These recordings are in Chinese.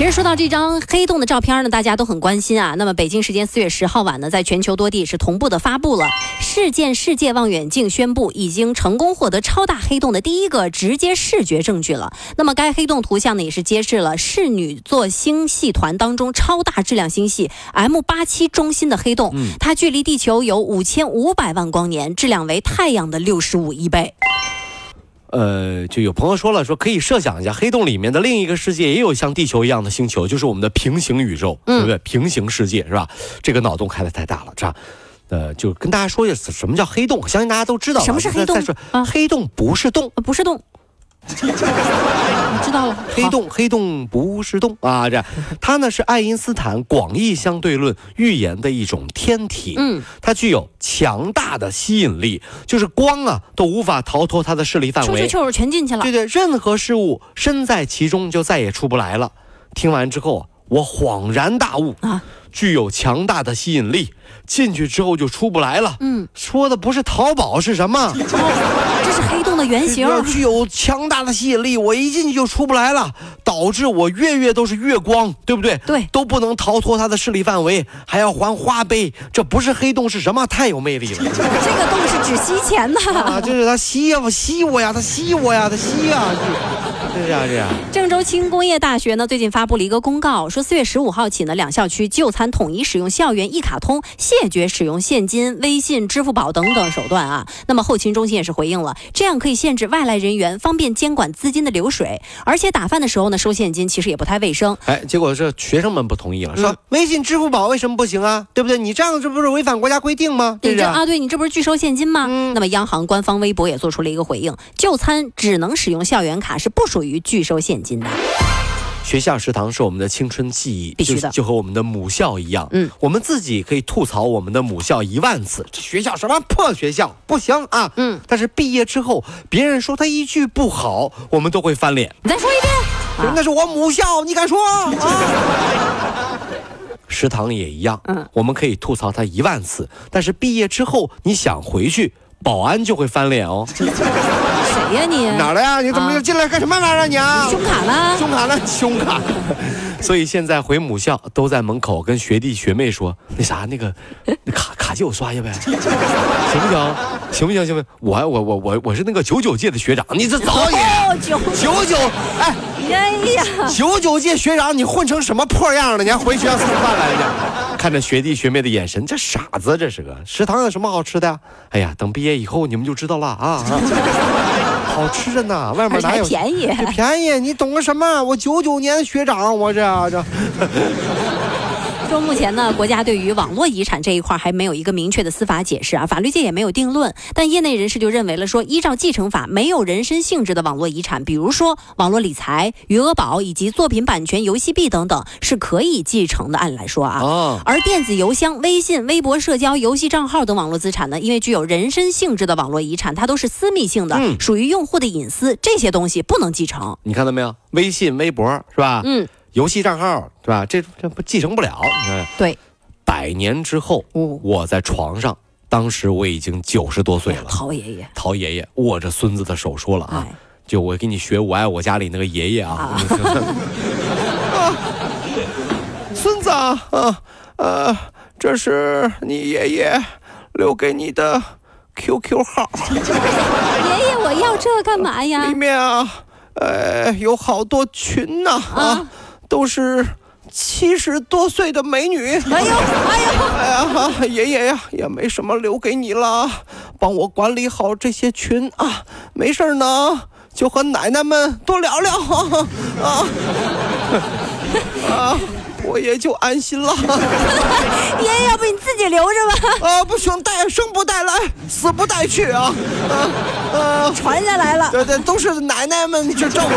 其实说到这张黑洞的照片呢，大家都很关心啊。那么北京时间四月十号晚呢，在全球多地是同步的发布了事件世界望远镜宣布已经成功获得超大黑洞的第一个直接视觉证据了。那么该黑洞图像呢，也是揭示了室女座星系团当中超大质量星系 M 八七中心的黑洞，它距离地球有五千五百万光年，质量为太阳的六十五亿倍。呃，就有朋友说了，说可以设想一下，黑洞里面的另一个世界也有像地球一样的星球，就是我们的平行宇宙，对不对？平行世界是吧？这个脑洞开的太大了，这样，呃，就跟大家说一下什么叫黑洞，相信大家都知道。什么是黑洞？再说，黑洞不是洞，不是洞。知道了，黑洞黑洞不是洞啊！这 它呢是爱因斯坦广义相对论预言的一种天体，嗯，它具有强大的吸引力，就是光啊都无法逃脱它的势力范围，出去就是全进去了。对对，任何事物身在其中就再也出不来了。听完之后，我恍然大悟啊，具有强大的吸引力。进去之后就出不来了。嗯，说的不是淘宝是什么？这是黑洞的原型。具有强大的吸引力，我一进去就出不来了，导致我月月都是月光，对不对？对，都不能逃脱它的势力范围，还要还花呗。这不是黑洞是什么？太有魅力了。这个洞是只吸钱的。啊，就是他吸呀，吸我呀，他吸我呀，他吸呀。是啊，是啊。郑州轻工业大学呢，最近发布了一个公告，说四月十五号起呢，两校区就餐统一使用校园一卡通，谢绝使用现金、微信、支付宝等等手段啊。那么后勤中心也是回应了，这样可以限制外来人员，方便监管资金的流水。而且打饭的时候呢，收现金其实也不太卫生。哎，结果是学生们不同意了，说微信、支付宝为什么不行啊？对不对？你这样这不是违反国家规定吗？对这啊？对你这不是拒收现金吗？那么央行官方微博也做出了一个回应，就餐只能使用校园卡，是不属。属于拒收现金的。学校食堂是我们的青春记忆，必须的，就和我们的母校一样。嗯，我们自己可以吐槽我们的母校一万次，这学校什么破学校，不行啊。嗯，但是毕业之后，别人说他一句不好，我们都会翻脸。你再说一遍，那是我母校，你敢说？啊？食堂也一样，嗯，我们可以吐槽他一万次，但是毕业之后，你想回去。保安就会翻脸哦。你？哪来呀？你怎么又进来干什么玩意儿？你啊？胸卡呢？胸卡呢？胸卡。所以现在回母校都在门口跟学弟学妹说：“那啥，那个那卡卡借我刷一下呗，行不行？行不行？行不行？我我我我我是那个九九届的学长，你这早也九九哎。”哎呀，九九届学长，你混成什么破样了？你还回学校蹭饭来着？看着学弟学妹的眼神，这傻子，这是个食堂有什么好吃的呀？哎呀，等毕业以后你们就知道了啊！好吃着呢，外面哪有便宜？便宜，你懂个什么？我九九年学长，我这这。说目前呢，国家对于网络遗产这一块还没有一个明确的司法解释啊，法律界也没有定论。但业内人士就认为了说，依照继承法，没有人身性质的网络遗产，比如说网络理财、余额宝以及作品版权、游戏币等等，是可以继承的。按理来说啊，而电子邮箱、微信、微博、社交、游戏账号等网络资产呢，因为具有人身性质的网络遗产，它都是私密性的，属于用户的隐私，这些东西不能继承。你看到没有？微信、微博是吧？嗯。游戏账号对吧？这这不继承不了。你看，对，百年之后，我在床上，当时我已经九十多岁了。陶爷爷，陶爷爷握着孙子的手说了啊，就我给你学我爱我家里那个爷爷啊。孙子啊，啊呃，这是你爷爷留给你的 QQ 号。爷爷，我要这干嘛呀？里面啊，呃，有好多群呢啊。都是七十多岁的美女。哎呦，哎呦，哎呀，爷爷呀，也没什么留给你了，帮我管理好这些群啊。没事呢，就和奶奶们多聊聊啊啊。我也就安心了。爷爷，要不你自己留着吧？啊，不行，带生不带来，死不带去啊！啊啊，传下来了。对对，都是奶奶们去照顾。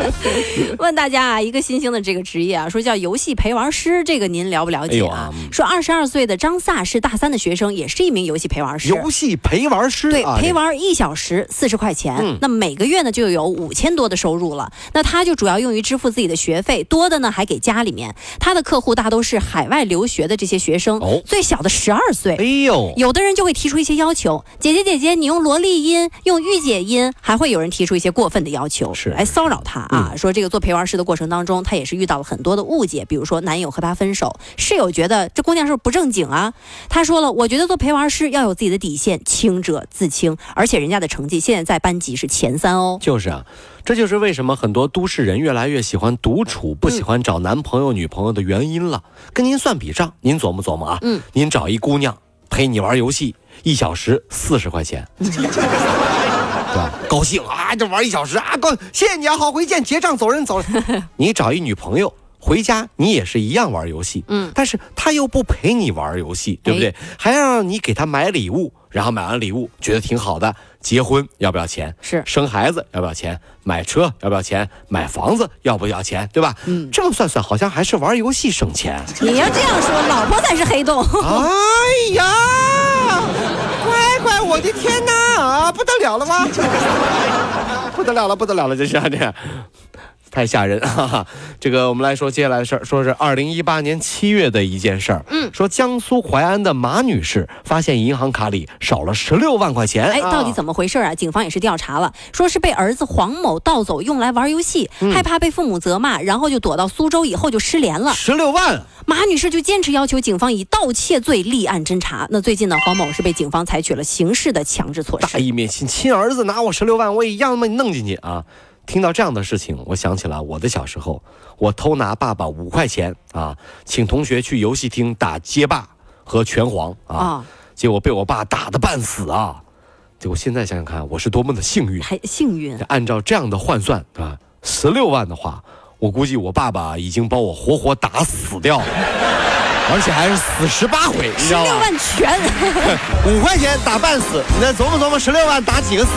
问大家啊，一个新兴的这个职业啊，说叫游戏陪玩师，这个您了不了解啊？说二十二岁的张萨是大三的学生，也是一名游戏陪玩师。游戏陪玩师，对，陪玩一小时四十块钱，那每个月呢就有五千多的收入了。那他就主要用于支付自己的学费，多的呢还给家里面。他的客户大都是海外留学的这些学生，最小的十二岁。哎呦，有的人就会提出一些要求，姐姐姐姐，你用萝莉音，用御姐音，还会有人提出一些过分的要求，是来骚扰他啊。说这个做陪玩师的过程当中，他也是遇到了很多的误解，比如说男友和他分手，室友觉得这姑娘是不是不正经啊？他说了，我觉得做陪玩师要有自己的底线，清者自清，而且人家的成绩现在在班级是前三哦。就是啊，这就是为什么很多都市人越来越喜欢独处，不喜欢找男朋友女朋友的原因了。跟您算笔账，您琢磨琢磨啊。嗯，您找一姑娘陪你玩游戏，一小时四十块钱。对吧？高兴啊，就玩一小时啊！高，谢谢你啊，好，回见，结账走人走人。你找一女朋友回家，你也是一样玩游戏，嗯，但是她又不陪你玩游戏，对不对？还要让你给她买礼物，然后买完礼物觉得挺好的，结婚要不要钱？是生孩子要不要钱？买车要不要钱？买房子要不要钱？对吧？嗯，这么算算，好像还是玩游戏省钱。你要这样说，老婆才是黑洞。哎呀，乖乖，我的天哪！啊，不得了了吗？不得了了，不得了了，这是这。太吓人哈哈！这个我们来说接下来的事儿，说是二零一八年七月的一件事儿。嗯，说江苏淮安的马女士发现银行卡里少了十六万块钱。哎，到底怎么回事啊？警方也是调查了，说是被儿子黄某盗走，用来玩游戏，害怕被父母责骂，然后就躲到苏州，以后就失联了。十六万，马女士就坚持要求警方以盗窃罪立案侦查。那最近呢，黄某是被警方采取了刑事的强制措施。大义灭亲，亲儿子拿我十六万，我也一样把你弄进去啊！听到这样的事情，我想起了我的小时候，我偷拿爸爸五块钱啊，请同学去游戏厅打街霸和拳皇啊，结果被我爸打得半死啊。结果现在想想看，我是多么的幸运，还幸运。按照这样的换算啊，十六万的话，我估计我爸爸已经把我活活打死掉了，而且还是死十八回，你知道吗？十六万全，五块钱打半死，你再琢磨琢磨，十六万打几个死？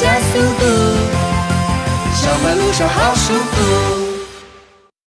加速度，上班路上好舒服。